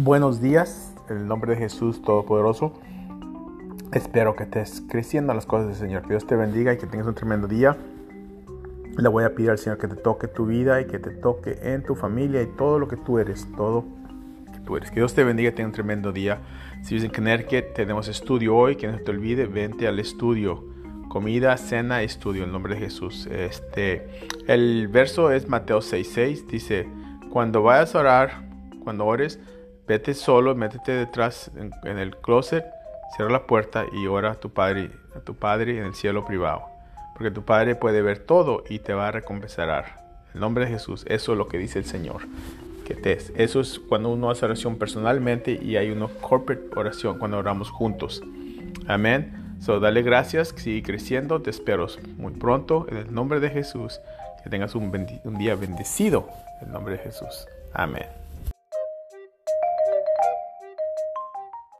Buenos días, en el nombre de Jesús Todopoderoso. Espero que estés creciendo en las cosas del Señor. Que Dios te bendiga y que tengas un tremendo día. Le voy a pedir al Señor que te toque tu vida y que te toque en tu familia y todo lo que tú eres, todo que tú eres. Que Dios te bendiga y tenga un tremendo día. Si vives en Connecticut, tenemos estudio hoy. Que no te olvide, vente al estudio. Comida, cena, estudio, en nombre de Jesús. Este, el verso es Mateo 6:6. Dice, cuando vayas a orar, cuando ores, Vete solo, métete detrás en, el closet, cierra la puerta y ora a tu padre, a tu padre en el cielo privado. Porque tu padre puede ver todo y te va a recompensar. En nombre de Jesús, eso es lo que dice el Señor. Que te, eso es cuando uno hace oración personalmente y hay una corporate oración cuando oramos juntos. Amén. So, dale gracias, sigue creciendo, te espero muy pronto en el nombre de Jesús. Que tengas un, un día bendecido en el nombre de Jesús. Amén.